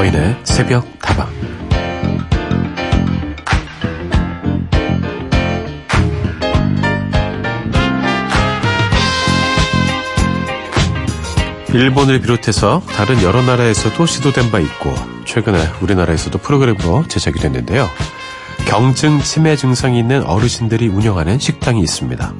서인의 새벽 다방 일본을 비롯해서 다른 여러 나라에서도 시도된 바 있고 최근에 우리나라에서도 프로그램으로 제작이 됐는데요. 경증 치매 증상이 있는 어르신들이 운영하는 식당이 있습니다.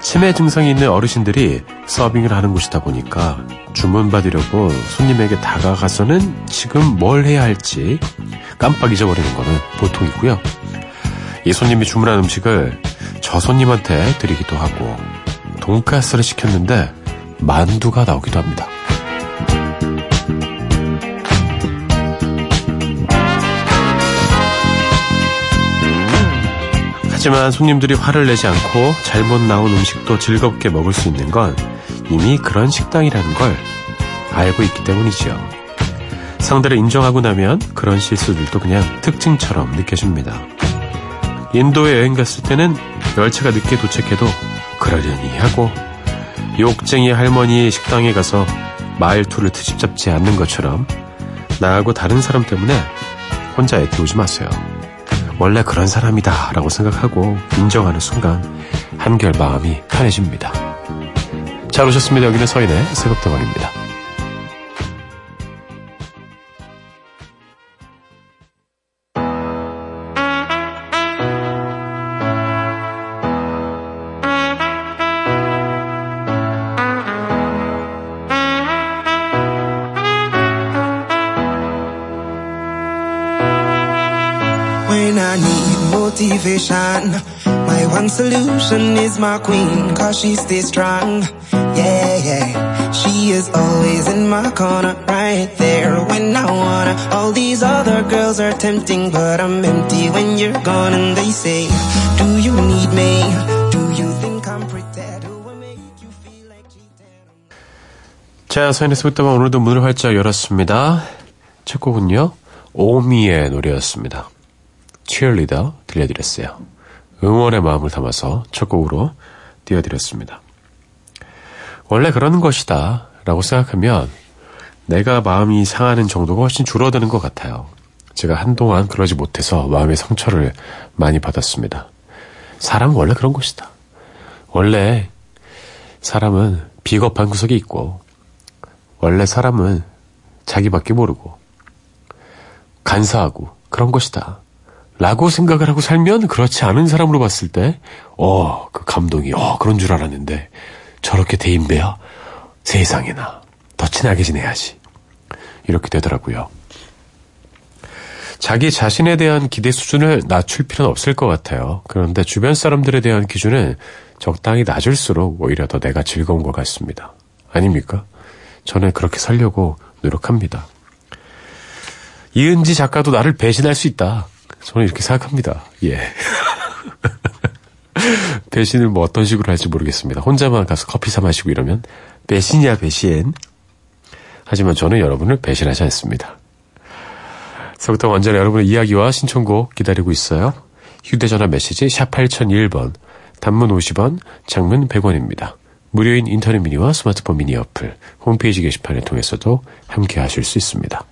치매 증상이 있는 어르신들이 서빙을 하는 곳이다 보니까 주문 받으려고 손님에게 다가가서는 지금 뭘 해야 할지 깜빡 잊어버리는 거는 보통이고요. 이 손님이 주문한 음식을 저 손님한테 드리기도 하고 돈가스를 시켰는데 만두가 나오기도 합니다. 하지만 손님들이 화를 내지 않고 잘못 나온 음식도 즐겁게 먹을 수 있는 건 이미 그런 식당이라는 걸 알고 있기 때문이지요. 상대를 인정하고 나면 그런 실수들도 그냥 특징처럼 느껴집니다. 인도에 여행 갔을 때는 열차가 늦게 도착해도 그러려니 하고 욕쟁이 할머니 식당에 가서 말투를 트집 잡지 않는 것처럼 나하고 다른 사람 때문에 혼자 애태우지 마세요. 원래 그런 사람이다 라고 생각하고 인정하는 순간 한결 마음이 편해집니다. 잘 오셨습니다. 여기는 서인의 새벽다방입니다. motivation. My one solution is my queen, cause she stays strong. Yeah, yeah. She is always in my corner, right there when I wanna. All these other girls are tempting, but I'm empty when you're gone. And they say, Do you need me? Do you think I'm pretend? 자, 서인에서부터 오늘도 문을 활짝 열었습니다. 첫 곡은요, 오미의 노래였습니다. 치얼리더 들려드렸어요. 응원의 마음을 담아서 첫 곡으로 띄워드렸습니다. 원래 그러는 것이다 라고 생각하면 내가 마음이 상하는 정도가 훨씬 줄어드는 것 같아요. 제가 한동안 그러지 못해서 마음의 상처를 많이 받았습니다. 사람은 원래 그런 것이다. 원래 사람은 비겁한 구석이 있고, 원래 사람은 자기밖에 모르고, 간사하고 그런 것이다. 라고 생각을 하고 살면 그렇지 않은 사람으로 봤을 때, 어, 그 감동이, 어, 그런 줄 알았는데, 저렇게 대인배야? 세상에나. 더 친하게 지내야지. 이렇게 되더라고요. 자기 자신에 대한 기대 수준을 낮출 필요는 없을 것 같아요. 그런데 주변 사람들에 대한 기준은 적당히 낮을수록 오히려 더 내가 즐거운 것 같습니다. 아닙니까? 저는 그렇게 살려고 노력합니다. 이은지 작가도 나를 배신할 수 있다. 저는 이렇게 생각합니다. 예. 배신을 뭐 어떤 식으로 할지 모르겠습니다. 혼자만 가서 커피 사 마시고 이러면 배신이야 배신. 하지만 저는 여러분을 배신하지 않습니다. 서부터 언제나 여러분의 이야기와 신청곡 기다리고 있어요. 휴대전화 메시지 샵 8001번, 단문 50원, 장문 100원입니다. 무료인 인터넷 미니와 스마트폰 미니 어플, 홈페이지 게시판을 통해서도 함께 하실 수 있습니다.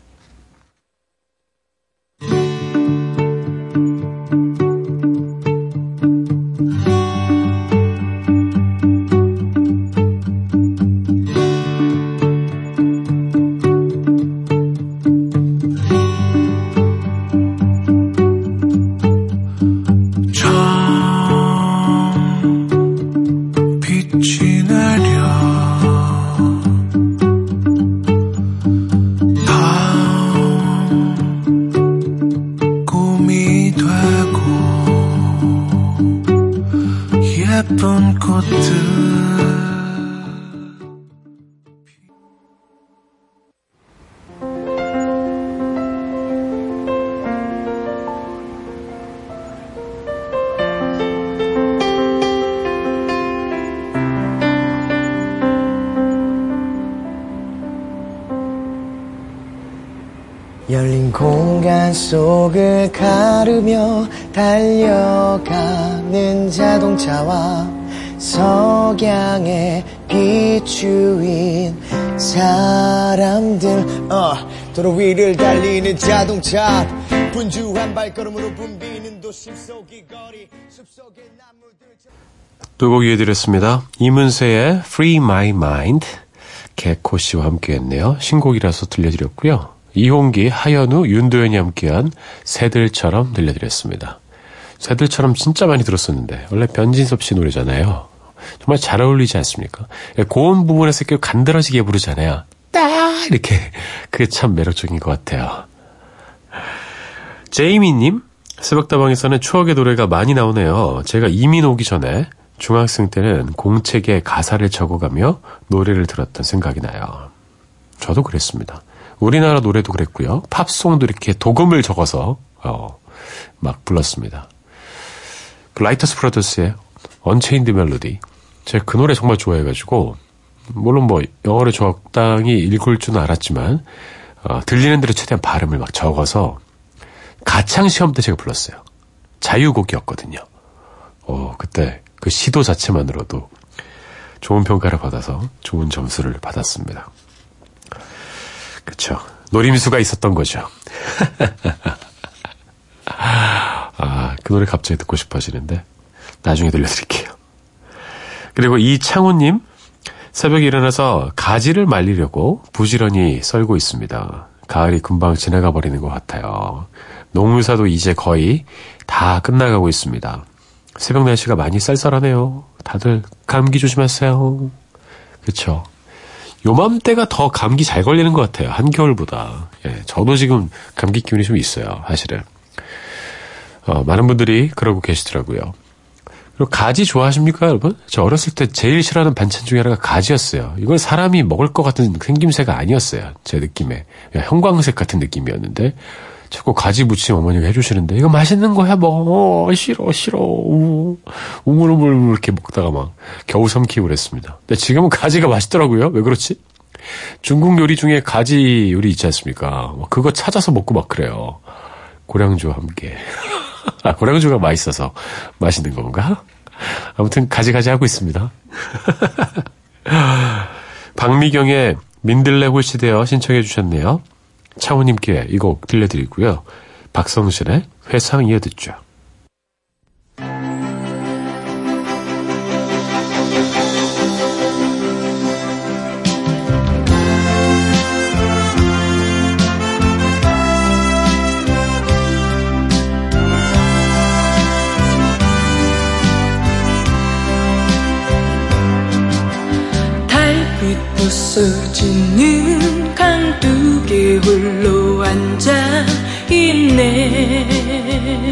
열린 속을 가르며 달려가는 자동차와 석양에 비추인 사람들 어, 도로 위를 달리는 자동차 분주한 발걸음으로 붐비는 도심 속이 거리 숲속의 나무들 두곡 이어드렸습니다. 이문세의 Free My Mind 개코 씨와 함께했네요. 신곡이라서 들려드렸고요. 이홍기, 하현우, 윤도현이 함께한 새들처럼 들려드렸습니다. 새들처럼 진짜 많이 들었었는데 원래 변진섭 씨 노래잖아요. 정말 잘 어울리지 않습니까? 고음 부분에서 이렇게 간드러지게 부르잖아요. 딱 이렇게 그게 참 매력적인 것 같아요. 제이미님 새벽다방에서는 추억의 노래가 많이 나오네요. 제가 이민 오기 전에 중학생 때는 공책에 가사를 적어가며 노래를 들었던 생각이 나요. 저도 그랬습니다. 우리나라 노래도 그랬고요. 팝송도 이렇게 독음을 적어서 어, 막 불렀습니다. 그 Righteous Brothers의 Unchained Melody. 제가 그 노래 정말 좋아해가지고 물론 뭐 영어를 적당히 읽을 줄은 알았지만 어, 들리는 대로 최대한 발음을 막 적어서 가창 시험 때 제가 불렀어요. 자유곡이었거든요. 어, 그때 그 시도 자체만으로도 좋은 평가를 받아서 좋은 점수를 받았습니다. 그쵸. 노림수가 있었던 거죠. 아, 그 노래 갑자기 듣고 싶어지는데 나중에 들려드릴게요. 그리고 이창호님 새벽에 일어나서 가지를 말리려고 부지런히 썰고 있습니다. 가을이 금방 지나가 버리는 것 같아요. 농사도 이제 거의 다 끝나가고 있습니다. 새벽 날씨가 많이 쌀쌀하네요. 다들 감기 조심하세요. 그쵸. 요맘때가 더 감기 잘 걸리는 것 같아요. 한겨울보다. 예, 저도 지금 감기 기운이 좀 있어요. 사실은. 어, 많은 분들이 그러고 계시더라고요. 그리고 가지 좋아하십니까, 여러분? 저 어렸을 때 제일 싫어하는 반찬 중에 하나가 가지였어요. 이건 사람이 먹을 것 같은 생김새가 아니었어요. 제 느낌에. 형광색 같은 느낌이었는데, 자꾸 가지 무침 어머니가 해주시는데, 이거 맛있는 거야, 뭐. 어, 싫어, 싫어. 우, 우물우물 이렇게 먹다가 막 겨우 삼키고 그랬습니다. 근데 지금은 가지가 맛있더라고요. 왜 그렇지? 중국 요리 중에 가지 요리 있지 않습니까? 그거 찾아서 먹고 막 그래요. 고량주와 함께. 아, 고량주가 맛있어서 맛있는 건가? 아무튼 가지가지 하고 있습니다. 박미경의 민들레 홀시되어 신청해 주셨네요. 차우님께 이 곡 들려드리고요. 박성실의 회상 이어 듣죠. 부서지는 강둑에 홀로 앉아 있네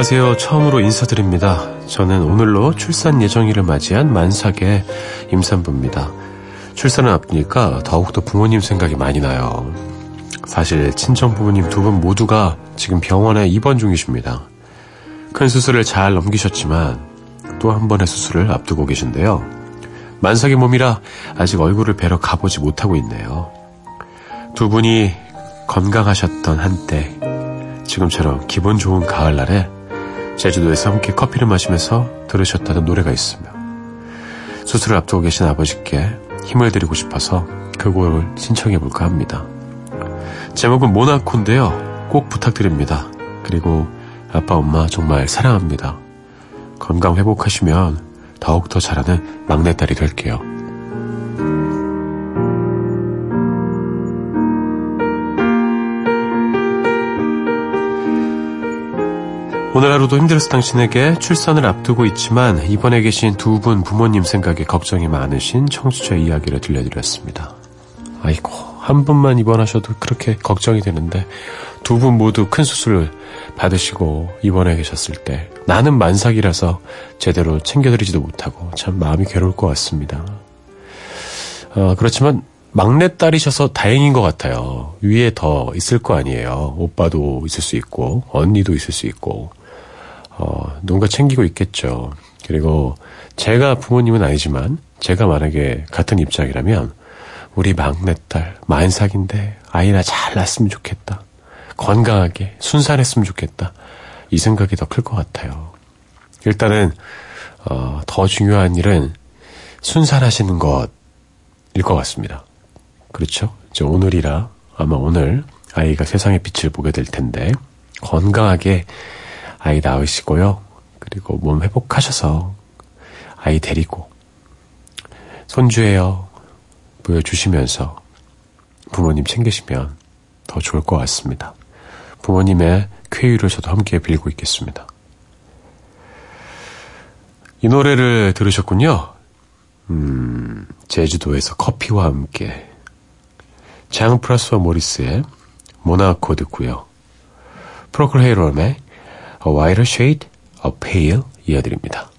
안녕하세요. 처음으로 인사드립니다. 저는 오늘로 출산 예정일을 맞이한 만삭의 임산부입니다. 출산을 앞두니까 더욱더 부모님 생각이 많이 나요. 사실 친정 부모님 두 분 모두가 지금 병원에 입원 중이십니다. 큰 수술을 잘 넘기셨지만 또 한 번의 수술을 앞두고 계신데요. 만삭의 몸이라 아직 얼굴을 뵈러 가보지 못하고 있네요. 두 분이 건강하셨던 한때 지금처럼 기분 좋은 가을날에 제주도에서 함께 커피를 마시면서 들으셨다는 노래가 있으며 수술을 앞두고 계신 아버지께 힘을 드리고 싶어서 그 곡을 신청해 볼까 합니다. 제목은 모나코인데요. 꼭 부탁드립니다. 그리고 아빠 엄마 정말 사랑합니다. 건강 회복하시면 더욱더 잘하는 막내딸이 될게요. 오늘 하루도 힘들어서 당신에게 출산을 앞두고 있지만 이번에 계신 두 분 부모님 생각에 걱정이 많으신 청취자 이야기를 들려드렸습니다. 아이고 한 분만 입원하셔도 그렇게 걱정이 되는데 두 분 모두 큰 수술을 받으시고 입원해 계셨을 때 나는 만삭이라서 제대로 챙겨드리지도 못하고 참 마음이 괴로울 것 같습니다. 어, 그렇지만 막내딸이셔서 다행인 것 같아요. 위에 더 있을 거 아니에요. 오빠도 있을 수 있고 언니도 있을 수 있고 어, 누군가 챙기고 있겠죠. 그리고 제가 부모님은 아니지만 제가 만약에 같은 입장이라면 우리 막내딸 만삭인데 아이나 잘 낳았으면 좋겠다. 건강하게 순산했으면 좋겠다. 이 생각이 더 클 것 같아요. 일단은 어, 더 중요한 일은 순산하시는 것일 것 같습니다. 그렇죠? 이제 오늘이라 아마 오늘 아이가 세상의 빛을 보게 될 텐데 건강하게 아이 낳으시고요. 그리고 몸 회복하셔서 아이 데리고 손주예요 보여주시면서 부모님 챙기시면 더 좋을 것 같습니다. 부모님의 쾌유를 저도 함께 빌고 있겠습니다. 이 노래를 들으셨군요. 음, 제주도에서 커피와 함께 장 프라스와 모리스의 모나코 듣고요. 프로클 헤이롤의 A Whiter Shade of Pale 이어드립니다.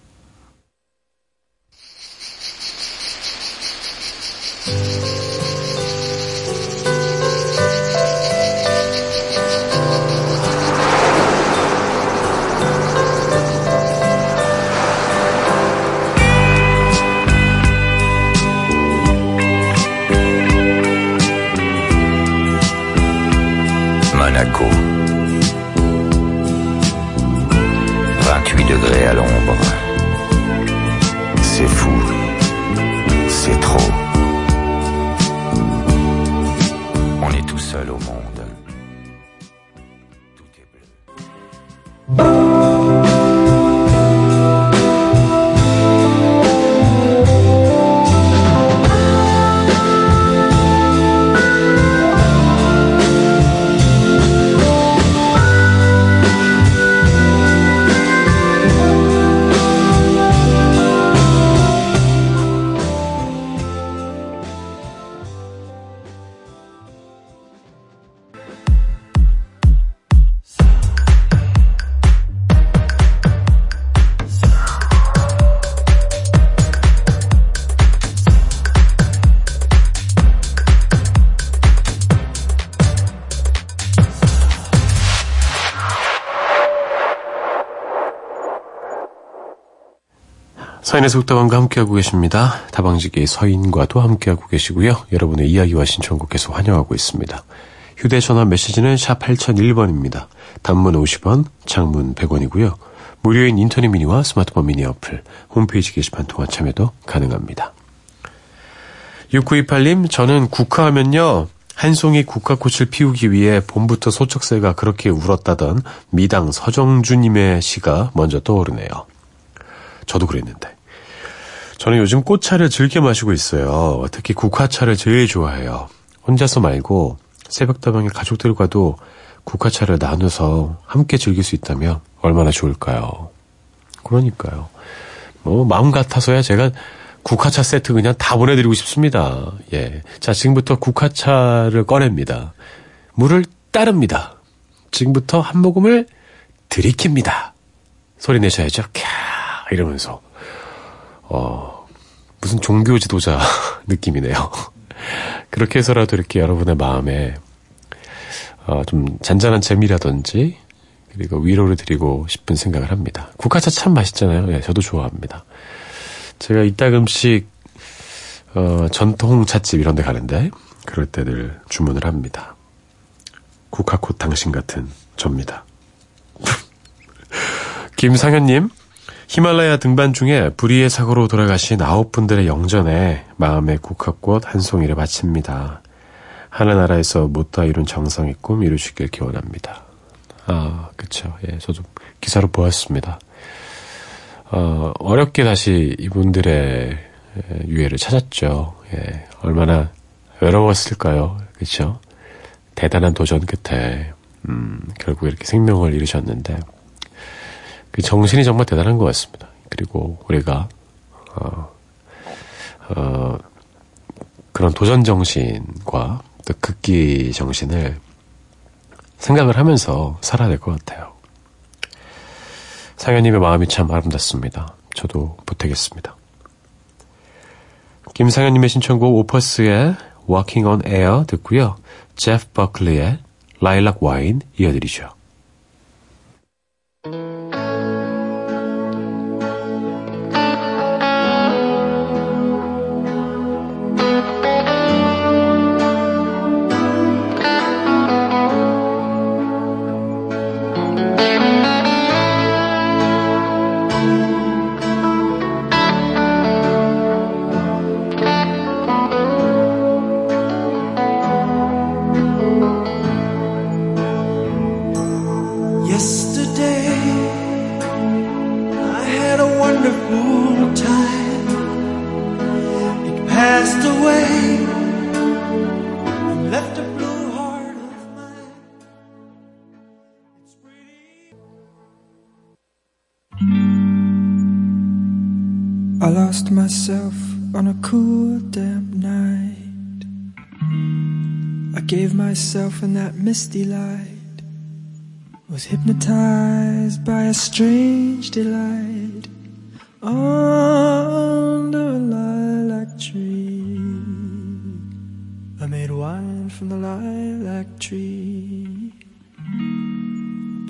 Alors... 서인의 속다방과 함께하고 계십니다. 다방지기 서인과도 함께하고 계시고요. 여러분의 이야기와 신청곡 계속 환영하고 있습니다. 휴대전화 메시지는 샵 8001번입니다. 단문 50원, 장문 100원이고요. 무료인 인터넷 미니와 스마트폰 미니 어플, 홈페이지 게시판 통화 참여도 가능합니다. 6928님, 저는 국화하면요. 한 송이 국화꽃을 피우기 위해 봄부터 소쩍새가 그렇게 울었다던 미당 서정주님의 시가 먼저 떠오르네요. 저도 그랬는데. 저는 요즘 꽃차를 즐겨 마시고 있어요. 특히 국화차를 제일 좋아해요. 혼자서 말고 새벽다방에 가족들과도 국화차를 나눠서 함께 즐길 수 있다면 얼마나 좋을까요? 그러니까요. 뭐 마음 같아서야 제가 국화차 세트 그냥 다 보내드리고 싶습니다. 예. 자, 지금부터 국화차를 꺼냅니다. 물을 따릅니다. 지금부터 한 모금을 들이킵니다. 소리 내셔야죠. 캬, 이러면서. 어, 무슨 종교 지도자 느낌이네요. 그렇게 해서라도 이렇게 여러분의 마음에, 어, 좀 잔잔한 재미라든지, 그리고 위로를 드리고 싶은 생각을 합니다. 국화차 참 맛있잖아요. 예, 저도 좋아합니다. 제가 이따금씩 어, 전통 찻집 이런 데 가는데 그럴 때 늘 주문을 합니다. 국화꽃 당신 같은 접니다. 김상현님, 히말라야 등반 중에 불의의 사고로 돌아가신 아홉 분들의 영전에 마음의 국화꽃 한 송이를 바칩니다. 하늘나라에서 못다 이룬 정성의 꿈 이루시길 기원합니다. 아, 그쵸. 예, 저도 기사로 보았습니다. 어, 어렵게 다시 이분들의 유해를 찾았죠. 예, 얼마나 외로웠을까요? 그쵸? 대단한 도전 끝에, 음, 결국 이렇게 생명을 잃으셨는데, 그 정신이 정말 대단한 것 같습니다. 그리고 우리가, 어, 어, 그런 도전 정신과 또 극기 정신을 생각을 하면서 살아야 될 것 같아요. 상현님의 마음이 참 아름답습니다. 저도 보태겠습니다. 김상현님의 신청곡 오퍼스의 Walking on Air 듣고요. 제프 버클리의 Lilac Wine 이어드리죠. Myself in that misty light was hypnotized by a strange delight under a lilac tree. I made wine from the lilac tree.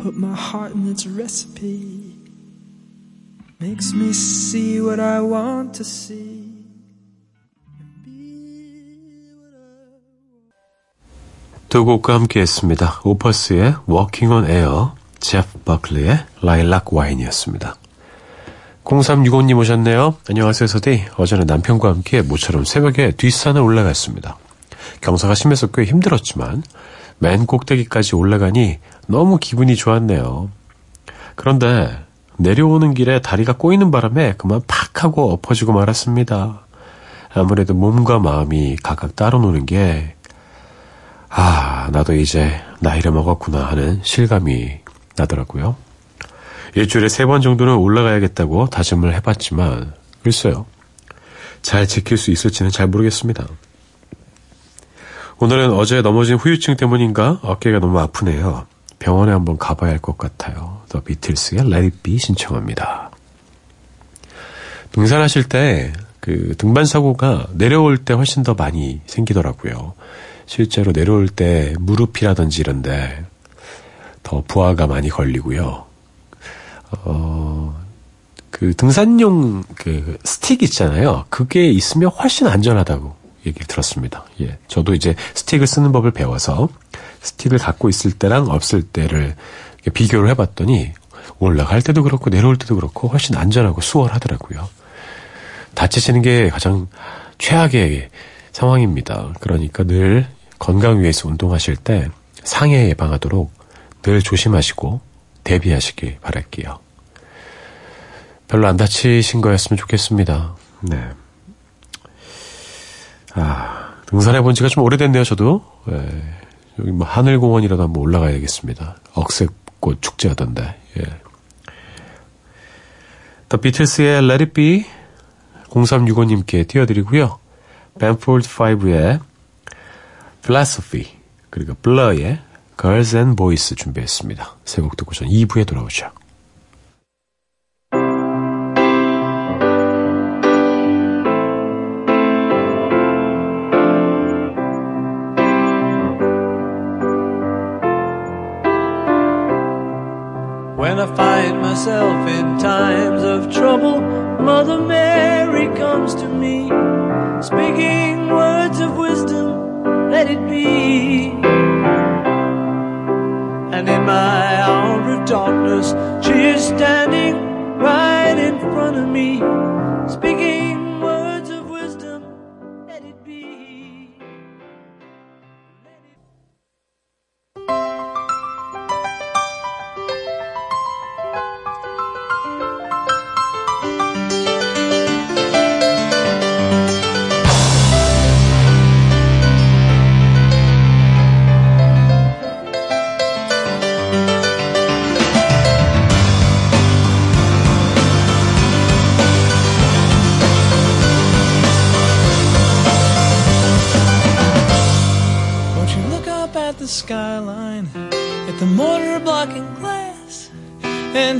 Put my heart in its recipe. Makes me see what I want to see. 두 곡과 함께 했습니다. 오퍼스의 Walking on Air, 제프 버클리의 Lilac Wine이었습니다. 0365님 오셨네요. 안녕하세요, 서디. 어제는 남편과 함께 모처럼 새벽에 뒷산을 올라갔습니다. 경사가 심해서 꽤 힘들었지만 맨 꼭대기까지 올라가니 너무 기분이 좋았네요. 그런데 내려오는 길에 다리가 꼬이는 바람에 그만 팍 하고 엎어지고 말았습니다. 아무래도 몸과 마음이 각각 따로 노는 게 아, 나도 이제 나이를 먹었구나 하는 실감이 나더라고요. 일주일에 세 번 정도는 올라가야겠다고 다짐을 해봤지만, 글쎄요. 잘 지킬 수 있을지는 잘 모르겠습니다. 오늘은 어제 넘어진 후유증 때문인가 어깨가 너무 아프네요. 병원에 한번 가봐야 할 것 같아요. 더 비틀스의 Let It Be 신청합니다. 등산하실 때 그 등반 사고가 내려올 때 훨씬 더 많이 생기더라고요. 실제로 내려올 때 무릎이라든지 이런데 더 부하가 많이 걸리고요. 어, 그 등산용 그 스틱 있잖아요. 그게 있으면 훨씬 안전하다고 얘기를 들었습니다. 예. 저도 이제 스틱을 쓰는 법을 배워서 스틱을 갖고 있을 때랑 없을 때를 비교를 해봤더니 올라갈 때도 그렇고 내려올 때도 그렇고 훨씬 안전하고 수월하더라고요. 다치시는 게 가장 최악의 상황입니다. 그러니까 늘 건강 위해서 운동하실 때 상해 예방하도록 늘 조심하시고 대비하시길 바랄게요. 별로 안 다치신 거였으면 좋겠습니다. 네. 아, 등산해 본 지가 좀 오래됐네요, 저도. 예. 여기 뭐 하늘공원이라도 한번 올라가야 겠습니다 억새꽃 축제 하던데, 예. The Beatles의 Let It Be 0365님께 띄워드리고요. 벤폴드 5의 Philosophy 그리고 Blur의 Girls and Boys 준비했습니다. 세 곡 듣고 전 2부에 돌아오죠. When I find myself in times of trouble, Mother Mary comes to me, speaking my hour of darkness. She is standing right in front of me, speaking.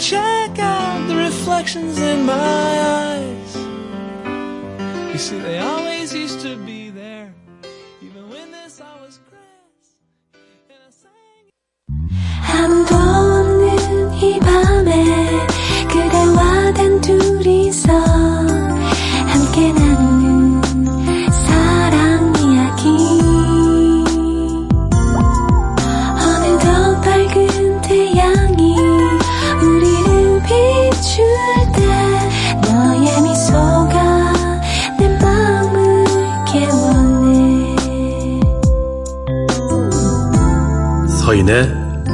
Check out the reflections in my eyes? You see, they always 서인의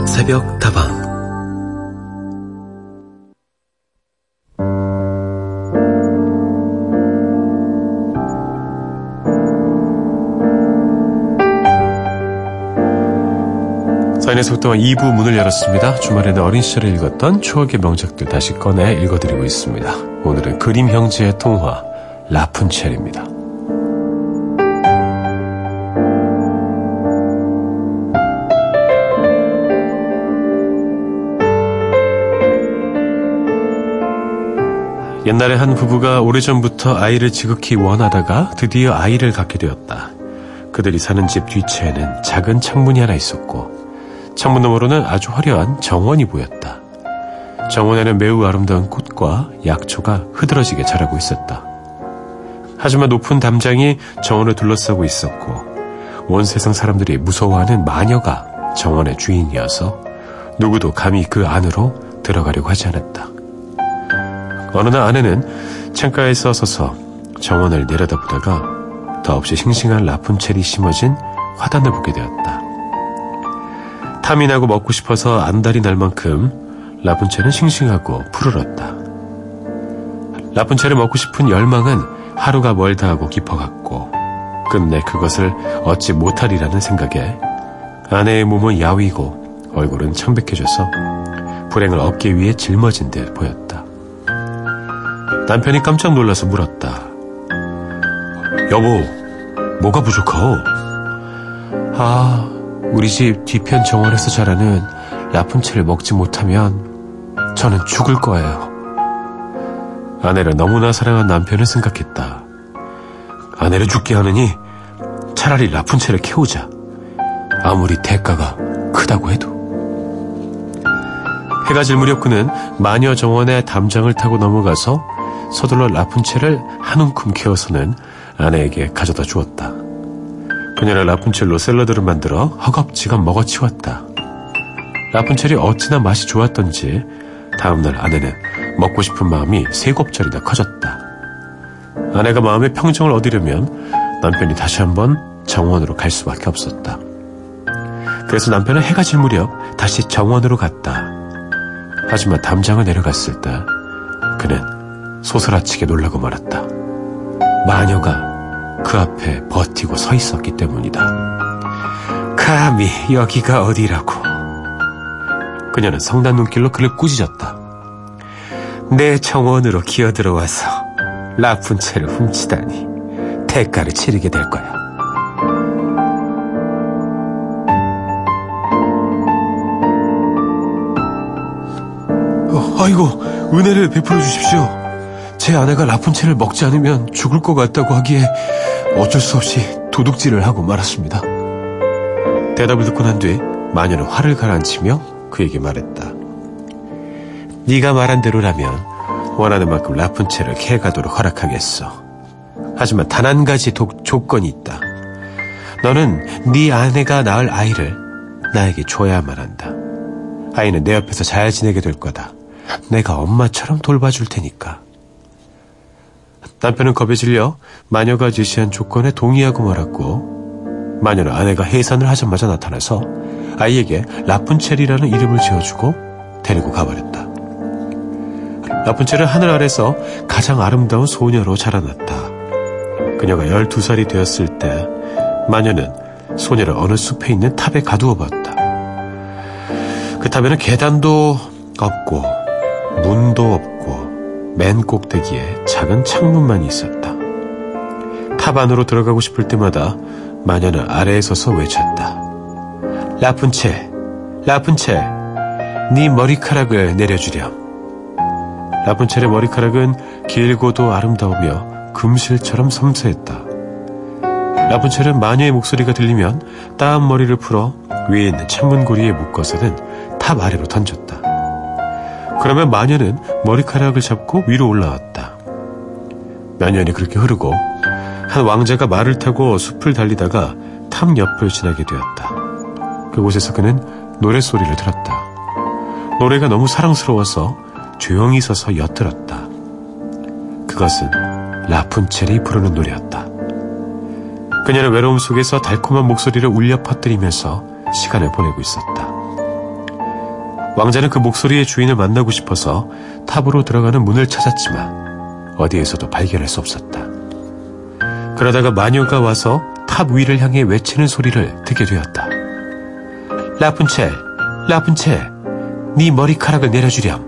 새벽 다방 서인의 다방 2부 문을 열었습니다. 주말에는 어린 시절에 읽었던 추억의 명작들 다시 꺼내 읽어드리고 있습니다. 오늘은 그림 형제의 통화 라푼첼입니다. 옛날에 한 부부가 오래전부터 아이를 지극히 원하다가 드디어 아이를 갖게 되었다. 그들이 사는 집 뒤채에는 작은 창문이 하나 있었고 창문 너머로는 아주 화려한 정원이 보였다. 정원에는 매우 아름다운 꽃과 약초가 흐드러지게 자라고 있었다. 하지만 높은 담장이 정원을 둘러싸고 있었고 온 세상 사람들이 무서워하는 마녀가 정원의 주인이어서 누구도 감히 그 안으로 들어가려고 하지 않았다. 어느 날 아내는 창가에서 서서 정원을 내려다보다가 더없이 싱싱한 라푼첼이 심어진 화단을 보게 되었다. 탐이 나고 먹고 싶어서 안달이 날 만큼 라푼첼은 싱싱하고 푸르렀다. 라푼첼을 먹고 싶은 열망은 하루가 멀다 하고 깊어갔고 끝내 그것을 얻지 못하리라는 생각에 아내의 몸은 야위고 얼굴은 청백해져서 불행을 얻기 위해 짊어진 듯 보였다. 남편이 깜짝 놀라서 물었다. 여보, 뭐가 부족하오? 아, 우리 집 뒤편 정원에서 자라는 라푼첼을 먹지 못하면 저는 죽을 거예요. 아내를 너무나 사랑한 남편을 생각했다. 아내를 죽게 하느니 차라리 라푼첼을 키우자. 아무리 대가가 크다고 해도. 해가 질 무렵 그는 마녀 정원의 담장을 타고 넘어가서 서둘러 라푼첼을 한 움큼 키워서는 아내에게 가져다 주었다. 그녀는 라푼첼로 샐러드를 만들어 허겁지겁 먹어치웠다. 라푼첼이 어찌나 맛이 좋았던지 다음날 아내는 먹고 싶은 마음이 세 곱절이나 커졌다. 아내가 마음의 평정을 얻으려면 남편이 다시 한번 정원으로 갈 수밖에 없었다. 그래서 남편은 해가 질 무렵 다시 정원으로 갔다. 하지만 담장을 내려갔을 때 그는 소스라치게 놀라고 말았다. 마녀가 그 앞에 버티고 서 있었기 때문이다. 감히 여기가 어디라고. 그녀는 성난 눈길로 그를 꾸짖었다. 내 정원으로 기어들어와서 라푼첼을 훔치다니 대가를 치르게 될 거야. 아이고, 은혜를 베풀어 주십시오. 제 아내가 라푼첼을 먹지 않으면 죽을 것 같다고 하기에 어쩔 수 없이 도둑질을 하고 말았습니다. 대답을 듣고 난 뒤 마녀는 화를 가라앉히며 그에게 말했다. 네가 말한 대로라면 원하는 만큼 라푼첼을 캐가도록 허락하겠어. 하지만 단 한 가지 독, 조건이 있다. 너는 네 아내가 낳을 아이를 나에게 줘야만 한다. 아이는 내 옆에서 잘 지내게 될 거다. 내가 엄마처럼 돌봐줄 테니까. 남편은 겁에 질려 마녀가 제시한 조건에 동의하고 말았고 마녀는 아내가 해산을 하자마자 나타나서 아이에게 라푼첼이라는 이름을 지어주고 데리고 가버렸다. 라푼첼은 하늘 아래서 가장 아름다운 소녀로 자라났다. 그녀가 12살이 되었을 때 마녀는 소녀를 어느 숲에 있는 탑에 가두어 봤다. 그 탑에는 계단도 없고 문도 없고 맨 꼭대기에 작은 창문만 있었다. 탑 안으로 들어가고 싶을 때마다 마녀는 아래에 서서 외쳤다. 라푼첼, 라푼첼, 네 머리카락을 내려주렴. 라푼첼의 머리카락은 길고도 아름다우며 금실처럼 섬세했다. 라푼첼은 마녀의 목소리가 들리면 따은 머리를 풀어 위에 있는 창문고리에 묶어서는 탑 아래로 던졌다. 그러면 마녀는 머리카락을 잡고 위로 올라왔다. 몇 년이 그렇게 흐르고 한 왕자가 말을 타고 숲을 달리다가 탑 옆을 지나게 되었다. 그곳에서 그는 노랫소리를 들었다. 노래가 너무 사랑스러워서 조용히 서서 엿들었다. 그것은 라푼첼이 부르는 노래였다. 그녀는 외로움 속에서 달콤한 목소리를 울려 퍼뜨리면서 시간을 보내고 있었다. 왕자는 그 목소리의 주인을 만나고 싶어서 탑으로 들어가는 문을 찾았지만 어디에서도 발견할 수 없었다. 그러다가 마녀가 와서 탑 위를 향해 외치는 소리를 듣게 되었다. 라푼첼, 라푼첼, 네 머리카락을 내려주렴.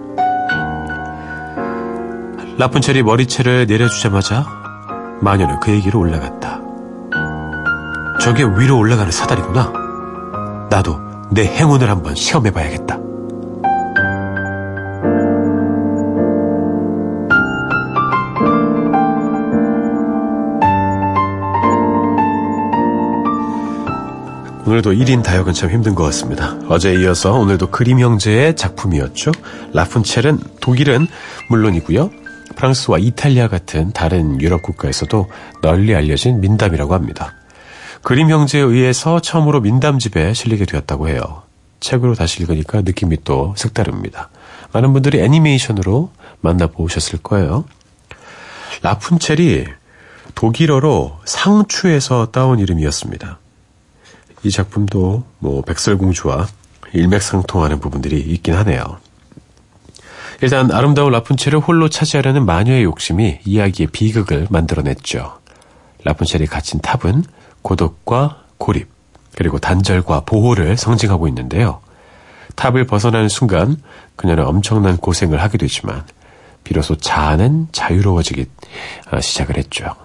라푼첼이 머리채를 내려주자마자 마녀는 그에게로 올라갔다. 저게 위로 올라가는 사다리구나. 나도 내 행운을 한번 시험해봐야겠다. 오늘도 1인 다역은 참 힘든 것 같습니다. 어제에 이어서 오늘도 그림 형제의 작품이었죠. 라푼첼은 독일은 물론이고요. 프랑스와 이탈리아 같은 다른 유럽 국가에서도 널리 알려진 민담이라고 합니다. 그림 형제에 의해서 처음으로 민담집에 실리게 되었다고 해요. 책으로 다시 읽으니까 느낌이 또 색다릅니다. 많은 분들이 애니메이션으로 만나보셨을 거예요. 라푼첼이 독일어로 상추에서 따온 이름이었습니다. 이 작품도 뭐 백설공주와 일맥상통하는 부분들이 있긴 하네요. 일단 아름다운 라푼첼을 홀로 차지하려는 마녀의 욕심이 이야기의 비극을 만들어냈죠. 라푼첼이 갇힌 탑은 고독과 고립, 그리고 단절과 보호를 상징하고 있는데요. 탑을 벗어나는 순간 그녀는 엄청난 고생을 하게 되지만 비로소 자아는 자유로워지기 아, 시작을 했죠.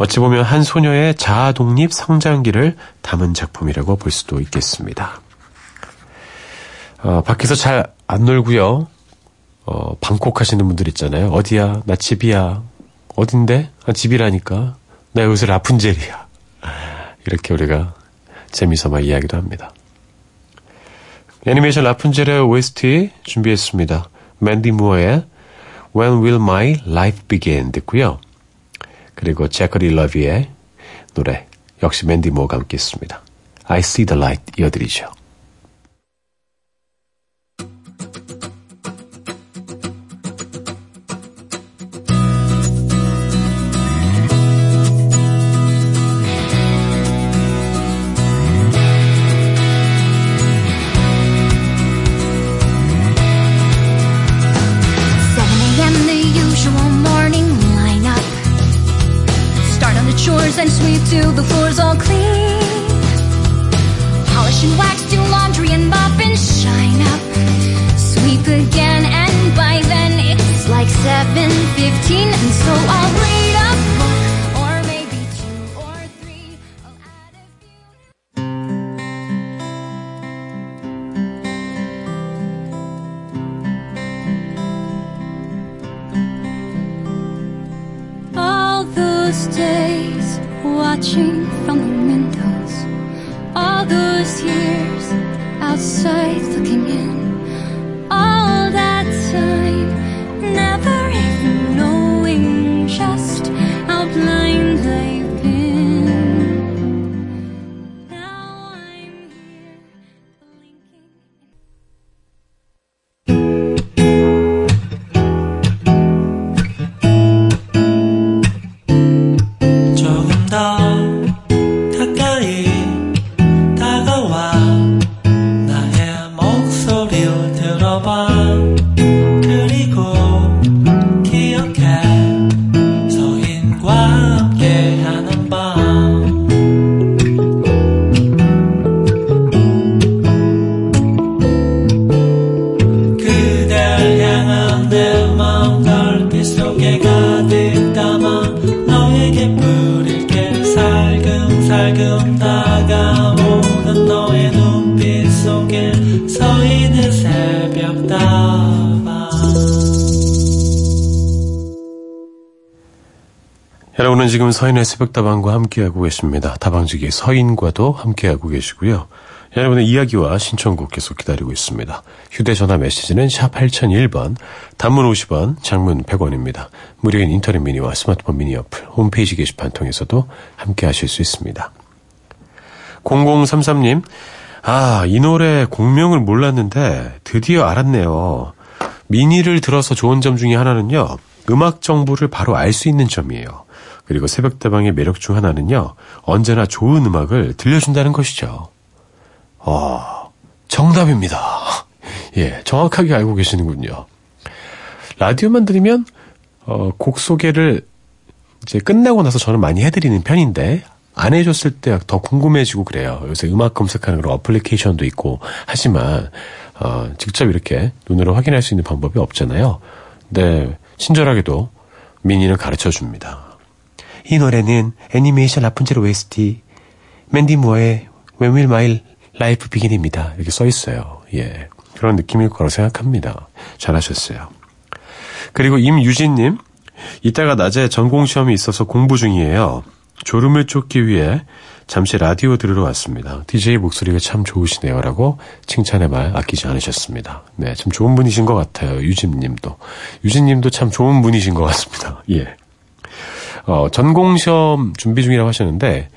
어찌 보면 한 소녀의 자아 독립 성장기를 담은 작품이라고 볼 수도 있겠습니다. 어, 밖에서 잘 안 놀고요. 어, 방콕 하시는 분들 있잖아요. 어디야? 나 집이야. 어딘데? 아, 집이라니까. 나 여기서 라푼젤이야. 이렇게 우리가 재미삼아 이야기도 합니다. 애니메이션 라푼젤의 OST 준비했습니다. 맨디 무어의 When Will My Life Begin 듣고요. 그리고 제커리 러비의 노래 역시 맨디 무어가 함께 했습니다. I See the Light 이어드리죠. Days watching from the windows, all those years outside looking in, all that time 지금 서인의 새벽다방과 함께하고 계십니다. 다방지기 서인과도 함께하고 계시고요. 여러분의 이야기와 신청곡 계속 기다리고 있습니다. 휴대전화 메시지는 샵 8001번, 단문 50원, 장문 100원입니다. 무료인 인터넷 미니와 스마트폰 미니 어플, 홈페이지 게시판 통해서도 함께 하실 수 있습니다. 0033님, 아, 이 노래 공명을 몰랐는데 드디어 알았네요. 미니를 들어서 좋은 점 중에 하나는요, 음악 정보를 바로 알 수 있는 점이에요. 그리고 새벽다방의 매력 중 하나는요, 언제나 좋은 음악을 들려준다는 것이죠. 어, 정답입니다. 예, 정확하게 알고 계시는군요. 라디오만 들으면, 어, 곡 소개를 이제 끝나고 나서 저는 많이 해드리는 편인데, 안 해줬을 때 더 궁금해지고 그래요. 요새 음악 검색하는 그런 어플리케이션도 있고, 하지만, 어, 직접 이렇게 눈으로 확인할 수 있는 방법이 없잖아요. 근데, 친절하게도 미니는 가르쳐 줍니다. 이 노래는 애니메이션 라푼젤 OST, 맨디 무어의 When Will My Life Begin입니다. 이렇게 써 있어요. 예. 그런 느낌일 거라고 생각합니다. 잘하셨어요. 그리고 임유진님, 이따가 낮에 전공시험이 있어서 공부 중이에요. 졸음을 쫓기 위해 잠시 라디오 들으러 왔습니다. DJ 목소리가 참 좋으시네요. 라고 칭찬의 말 아끼지 않으셨습니다. 네, 참 좋은 분이신 것 같아요. 유진님도. 유진님도 참 좋은 분이신 것 같습니다. 예. 어, 전공 시험 준비 중이라고 하셨는데,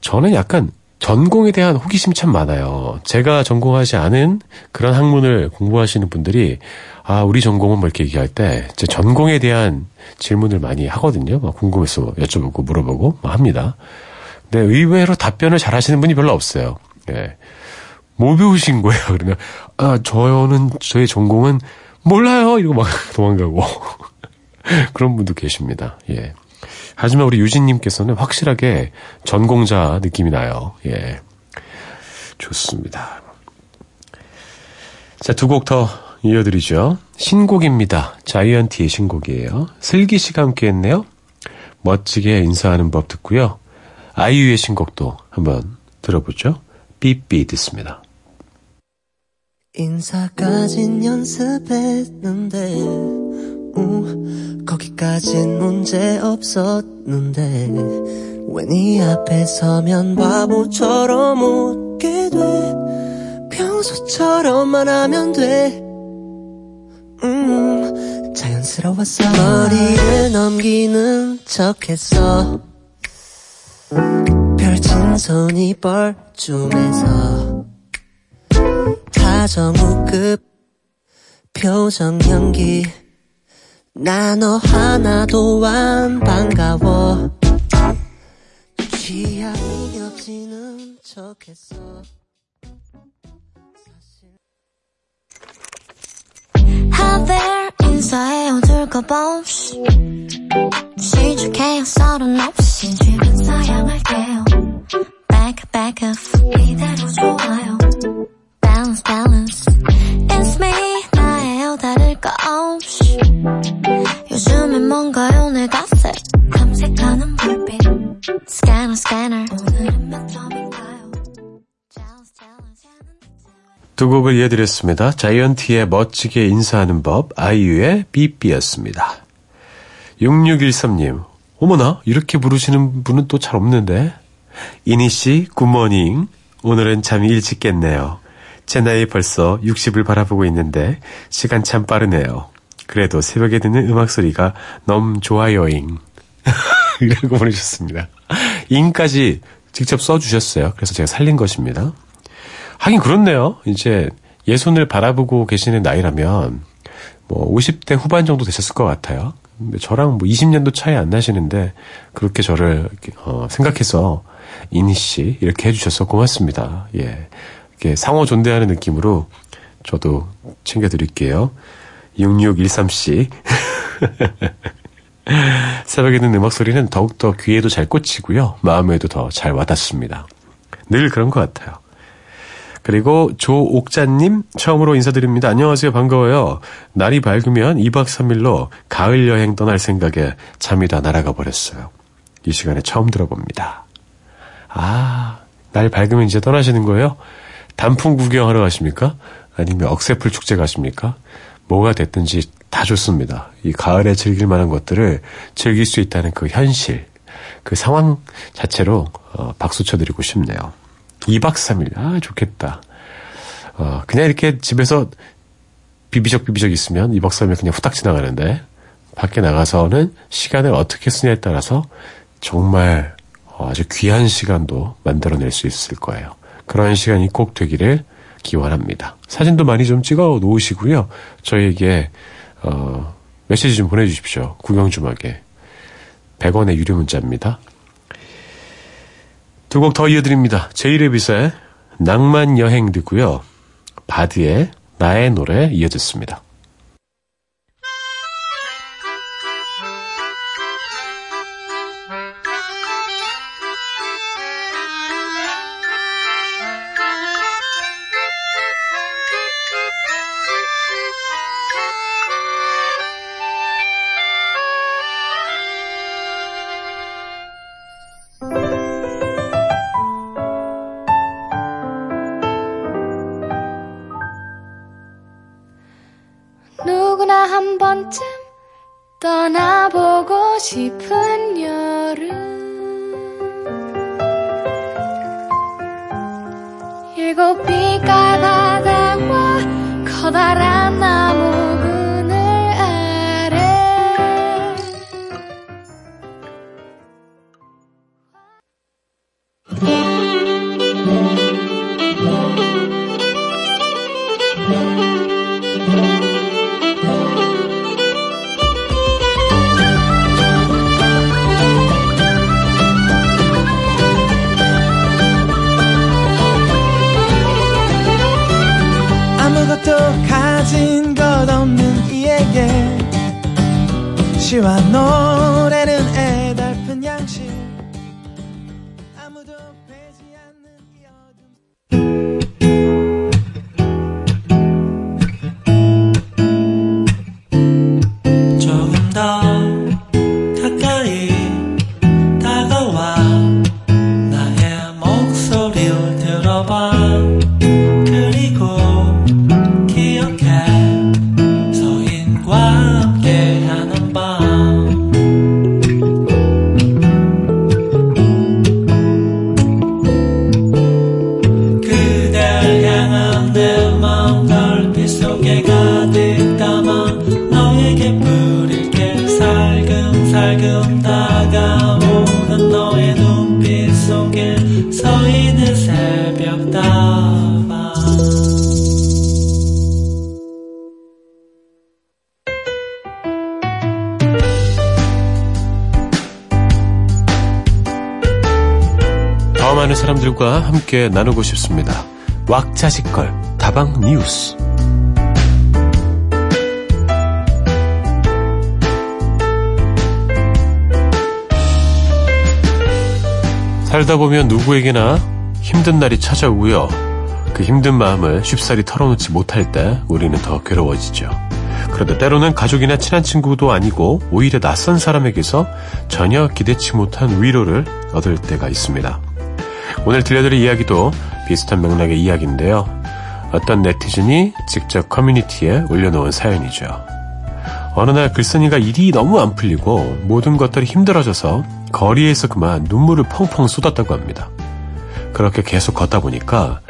저는 약간 전공에 대한 호기심이 참 많아요. 제가 전공하지 않은 그런 학문을 공부하시는 분들이 아 우리 전공은 뭐 이렇게 얘기할 때 제 전공에 대한 질문을 많이 하거든요. 막 궁금해서 여쭤보고 물어보고 막 합니다. 근데 의외로 답변을 잘 하시는 분이 별로 없어요. 예. 뭐 배우신 거예요? 그러면 아 저는 저의 전공은 몰라요. 이러고 막 도망가고 그런 분도 계십니다. 예. 하지만 우리 유진님께서는 확실하게 전공자 느낌이 나요. 예. 좋습니다. 자, 두 곡 더 이어드리죠. 신곡입니다. 자이언티의 신곡이에요. 슬기 씨가 함께 했네요. 멋지게 인사하는 법 듣고요. 아이유의 신곡도 한번 들어보죠. 삐삐 듣습니다. 인사까진 연습했는데 음, 거기까진 문제 없었는데 왜네 앞에 서면 바보처럼 웃게 돼? 평소처럼만 하면 돼. 음, 자연스러웠어 머리를 넘기는 척했어. 펼친 손이 뻘쭘해서 가정우급 표정 연기 나 너 하나도 안 반가워. 취향이 겹치는 척했어. Out there 인사해 어둘까봐 시작해요 서른 없이 지금 사양할게요. Back back up 이대로 좋아요. Balance balance 곡을 이어드렸습니다. 자이언티의 멋지게 인사하는 법, 아이유의 삐삐였습니다. 6613님, 어머나, 이렇게 부르시는 분은 또 잘 없는데. 이니 씨, 굿모닝. 오늘은 잠이 일찍 깼네요. 제 나이 벌써 60을 바라보고 있는데, 시간 참 빠르네요. 그래도 새벽에 듣는 음악 소리가 너무 좋아요잉. 이라고 보내주셨습니다. 잉까지 직접 써주셨어요. 그래서 제가 살린 것입니다. 하긴 그렇네요. 이제 예손을 바라보고 계시는 나이라면 뭐 50대 후반 정도 되셨을 것 같아요. 근데 저랑 뭐 20년도 차이 안 나시는데 그렇게 저를 어, 생각해서 이니 씨 이렇게 해주셔서 고맙습니다. 예, 이렇게 상호 존대하는 느낌으로 저도 챙겨드릴게요. 6613 씨. 새벽에 듣는 음악 소리는 더욱더 귀에도 잘 꽂히고요. 마음에도 더 잘 와닿습니다. 늘 그런 것 같아요. 그리고 조옥자님 처음으로 인사드립니다. 안녕하세요. 반가워요. 날이 밝으면 2박 3일로 가을 여행 떠날 생각에 잠이 다 날아가 버렸어요. 이 시간에 처음 들어봅니다. 아, 날 밝으면 이제 떠나시는 거예요? 단풍 구경하러 가십니까? 아니면 억새풀 축제 가십니까? 뭐가 됐든지 다 좋습니다. 이 가을에 즐길 만한 것들을 즐길 수 있다는 그 현실, 그 상황 자체로 어, 박수 쳐드리고 싶네요. 2박 3일, 아, 좋겠다. 어, 그냥 이렇게 집에서 비비적 비비적 있으면 2박 3일 그냥 후딱 지나가는데, 밖에 나가서는 시간을 어떻게 쓰냐에 따라서 정말 어, 아주 귀한 시간도 만들어낼 수 있을 거예요. 그런 시간이 꼭 되기를 기원합니다. 사진도 많이 좀 찍어 놓으시고요. 저희에게 어, 메시지 좀 보내주십시오. 구경 좀 하게. 100원의 유료 문자입니다. 두 곡 더 이어드립니다. 제이레빗의 낭만 여행 듣고요. 바드의 나의 노래 이어듣습니다. 번쯤 떠나보고 싶은 여름. 일곱 빛깔 바다와 커다란 나무 함께 나누고 싶습니다. 왁자지껄 다방 뉴스. 살다 보면 누구에게나 힘든 날이 찾아오고요. 그 힘든 마음을 쉽사리 털어놓지 못할 때 우리는 더 괴로워지죠. 그런데 때로는 가족이나 친한 친구도 아니고 오히려 낯선 사람에게서 전혀 기대치 못한 위로를 얻을 때가 있습니다. 오늘 들려드릴 이야기도 비슷한 맥락의 이야기인데요. 어떤 네티즌이 직접 커뮤니티에 올려놓은 사연이죠. 어느 날 글쓴이가 일이 너무 안 풀리고 모든 것들이 힘들어져서 거리에서 그만 눈물을 펑펑 쏟았다고 합니다. 그렇게 계속 걷다 보니까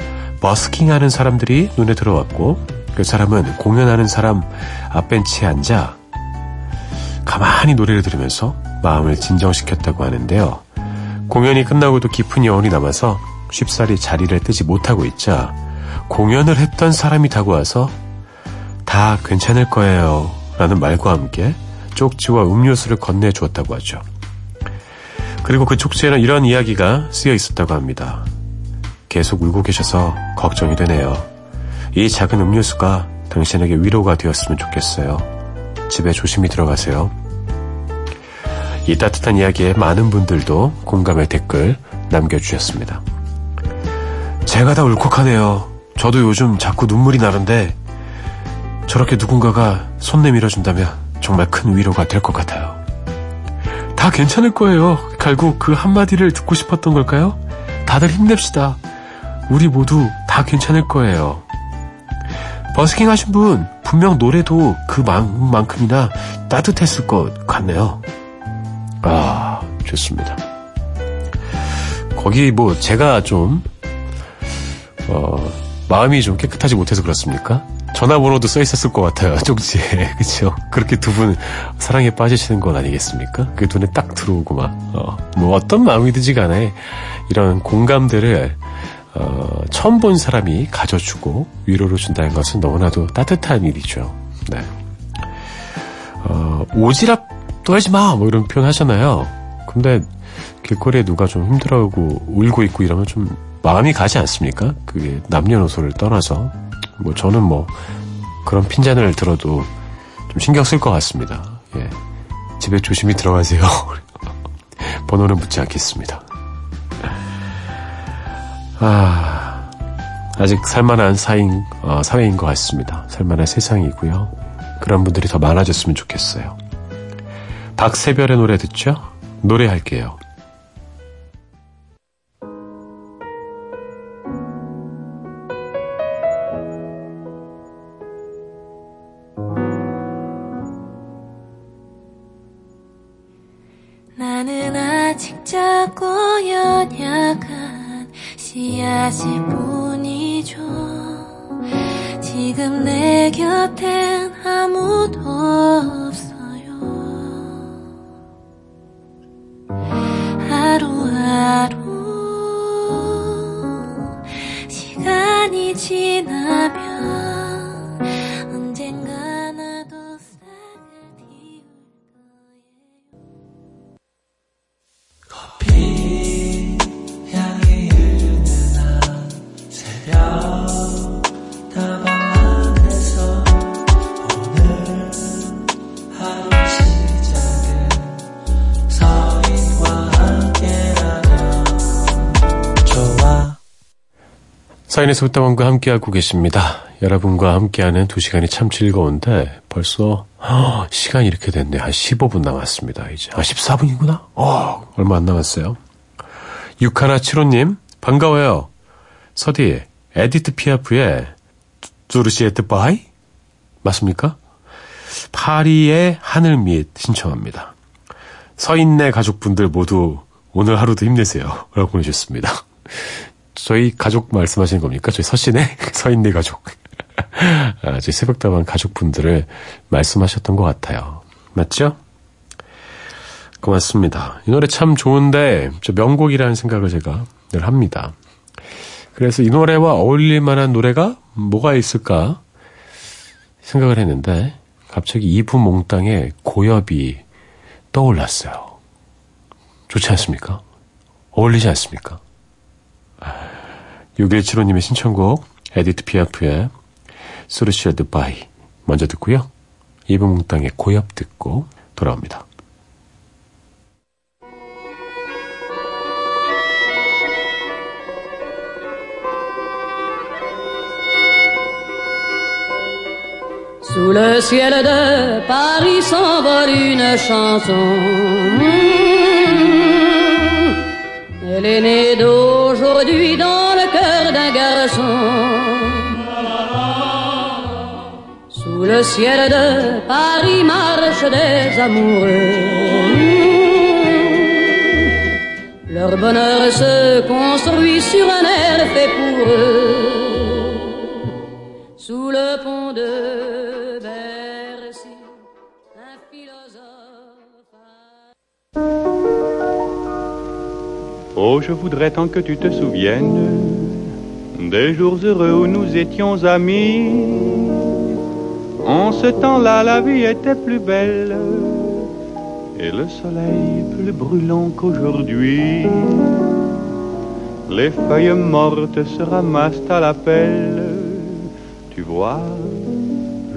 버스킹 하는 사람들이 눈에 들어왔고 그 사람은 공연하는 사람 앞벤치에 앉아 가만히 노래를 들으면서 마음을 진정시켰다고 하는데요. 공연이 끝나고도 깊은 여운이 남아서 쉽사리 자리를 뜨지 못하고 있자 공연을 했던 사람이 다가와서 다 괜찮을 거예요 라는 말과 함께 쪽지와 음료수를 건네주었다고 하죠. 그리고 그 쪽지에는 이런 이야기가 쓰여 있었다고 합니다. 계속 울고 계셔서 걱정이 되네요. 이 작은 음료수가 당신에게 위로가 되었으면 좋겠어요. 집에 조심히 들어가세요. 이 따뜻한 이야기에 많은 분들도 공감의 댓글 남겨주셨습니다. 제가 다 울컥하네요. 저도 요즘 자꾸 눈물이 나는데 저렇게 누군가가 손 내밀어 준다면 정말 큰 위로가 될 것 같아요. 다 괜찮을 거예요. 결국 그 한마디를 듣고 싶었던 걸까요? 다들 힘냅시다. 우리 모두 다 괜찮을 거예요. 버스킹 하신 분, 분명 노래도 그 만큼이나 따뜻했을 것 같네요. 아, 좋습니다. 거기 뭐 제가 좀, 어, 마음이 좀 깨끗하지 못해서 그렇습니까? 전화번호도 써 있었을 것 같아요. 쪽지에. 그쵸? 그렇게 두 분 사랑에 빠지시는 건 아니겠습니까? 그게 눈에 딱 들어오고 막, 어, 뭐 어떤 마음이든지 간에 이런 공감들을 어, 처음 본 사람이 가져주고 위로를 준다는 것은 너무나도 따뜻한 일이죠. 네. 어, 오지랖 떨지 마! 뭐 이런 표현 하잖아요. 근데 길거리에 누가 좀 힘들어하고 울고 있고 이러면 좀 마음이 가지 않습니까? 그게 남녀노소를 떠나서. 뭐 저는 뭐 그런 핀잔을 들어도 좀 신경 쓸 것 같습니다. 예. 집에 조심히 들어가세요. 번호는 묻지 않겠습니다. 아, 아직 살만한 사인, 어, 사회인 것 같습니다. 살만한 세상이고요. 그런 분들이 더 많아졌으면 좋겠어요. 박세별의 노래 듣죠? 노래할게요. 나는 아직 작고 연약한 씨앗일 뿐이죠 지금 내 곁엔 아무도 하루하루 시간이 지나면 서인의 새벽다방과 함께하고 계십니다. 여러분과 함께하는 두 시간이 참 즐거운데 벌써 허, 시간이 이렇게 됐네. 한 15분 남았습니다. 이제 아 14분이구나. 어 얼마 안 남았어요. 육하나 칠오님 반가워요. 서디 에디트 피아프의 Sous le ciel de Paris 맞습니까? 파리의 하늘 밑 신청합니다. 서인네 가족분들 모두 오늘 하루도 힘내세요. 라고 보내주셨습니다. 저희 가족 말씀하시는 겁니까? 저희 서신의 서인네 가족. 아, 저희 새벽다방 가족분들을 말씀하셨던 것 같아요. 맞죠? 고맙습니다. 이 노래 참 좋은데, 저 명곡이라는 생각을 제가 늘 합니다. 그래서 이 노래와 어울릴 만한 노래가 뭐가 있을까 생각을 했는데, 갑자기 이부 몽땅의 고엽이 떠올랐어요. 좋지 않습니까? 어울리지 않습니까? 6175님의 신청곡 에디트 피아프의 Sous le ciel de Paris 먼저 듣고요. 이브몽땅의 고엽 듣고 돌아옵니다. Sous le ciel de Paris s'envole une chanson. Elle est née d'aujourd'hui dans le cœur d'un garçon. Sous le ciel de Paris marchent des amoureux. Leur bonheur se construit sur un air fait pour eux. Sous le pont de Oh, je voudrais tant que tu te souviennes des jours heureux où nous étions amis. En ce temps-là, la vie était plus belle et le soleil plus brûlant qu'aujourd'hui. Les feuilles mortes se ramassent à la pelle. Tu vois,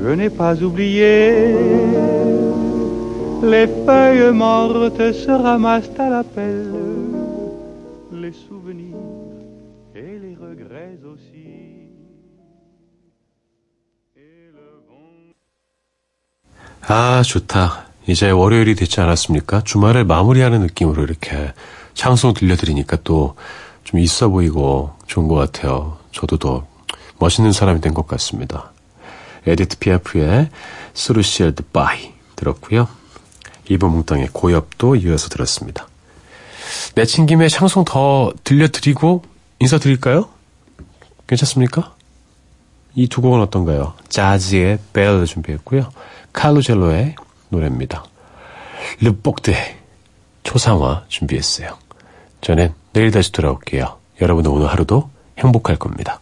je n'ai pas oublié. Les feuilles mortes se ramassent à la pelle. 아, 좋다. 이제 월요일이 됐지 않았습니까? 주말을 마무리하는 느낌으로 이렇게 샹송 들려드리니까 또 좀 있어 보이고 좋은 것 같아요. 저도 더 멋있는 사람이 된 것 같습니다. 에디트 피아프의 Sous le ciel de Paris 들었고요. 이브 몽땅의 고엽도 이어서 들었습니다. 내친 김에 샹송 더 들려드리고 인사드릴까요? 괜찮습니까? 이 두 곡은 어떤가요? 자즈의 벨 준비했고요. 칼로제로의 노래입니다. 르복드 초상화 준비했어요. 저는 내일 다시 돌아올게요. 여러분 오늘 하루도 행복할 겁니다.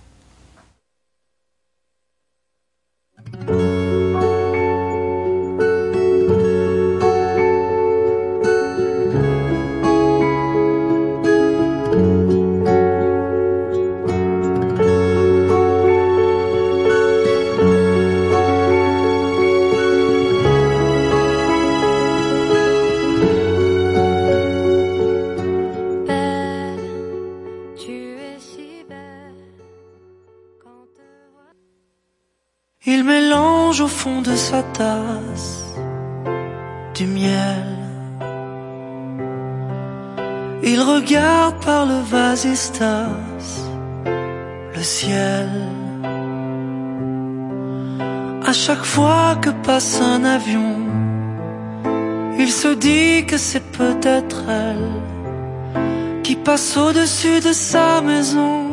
Sa tasse du miel. Il regarde par le vasistas le ciel. À chaque fois que passe un avion, il se dit que c'est peut-être elle qui passe au-dessus de sa maison